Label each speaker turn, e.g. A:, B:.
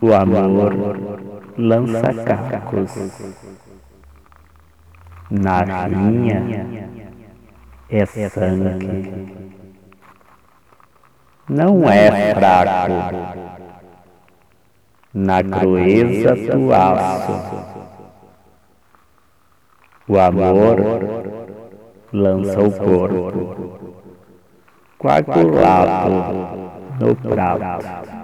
A: O amor lança cacos. Na rinha é sangue. Não é fraco. Na crueza do aço. O amor lança o corpo, Nope, lados, no prato.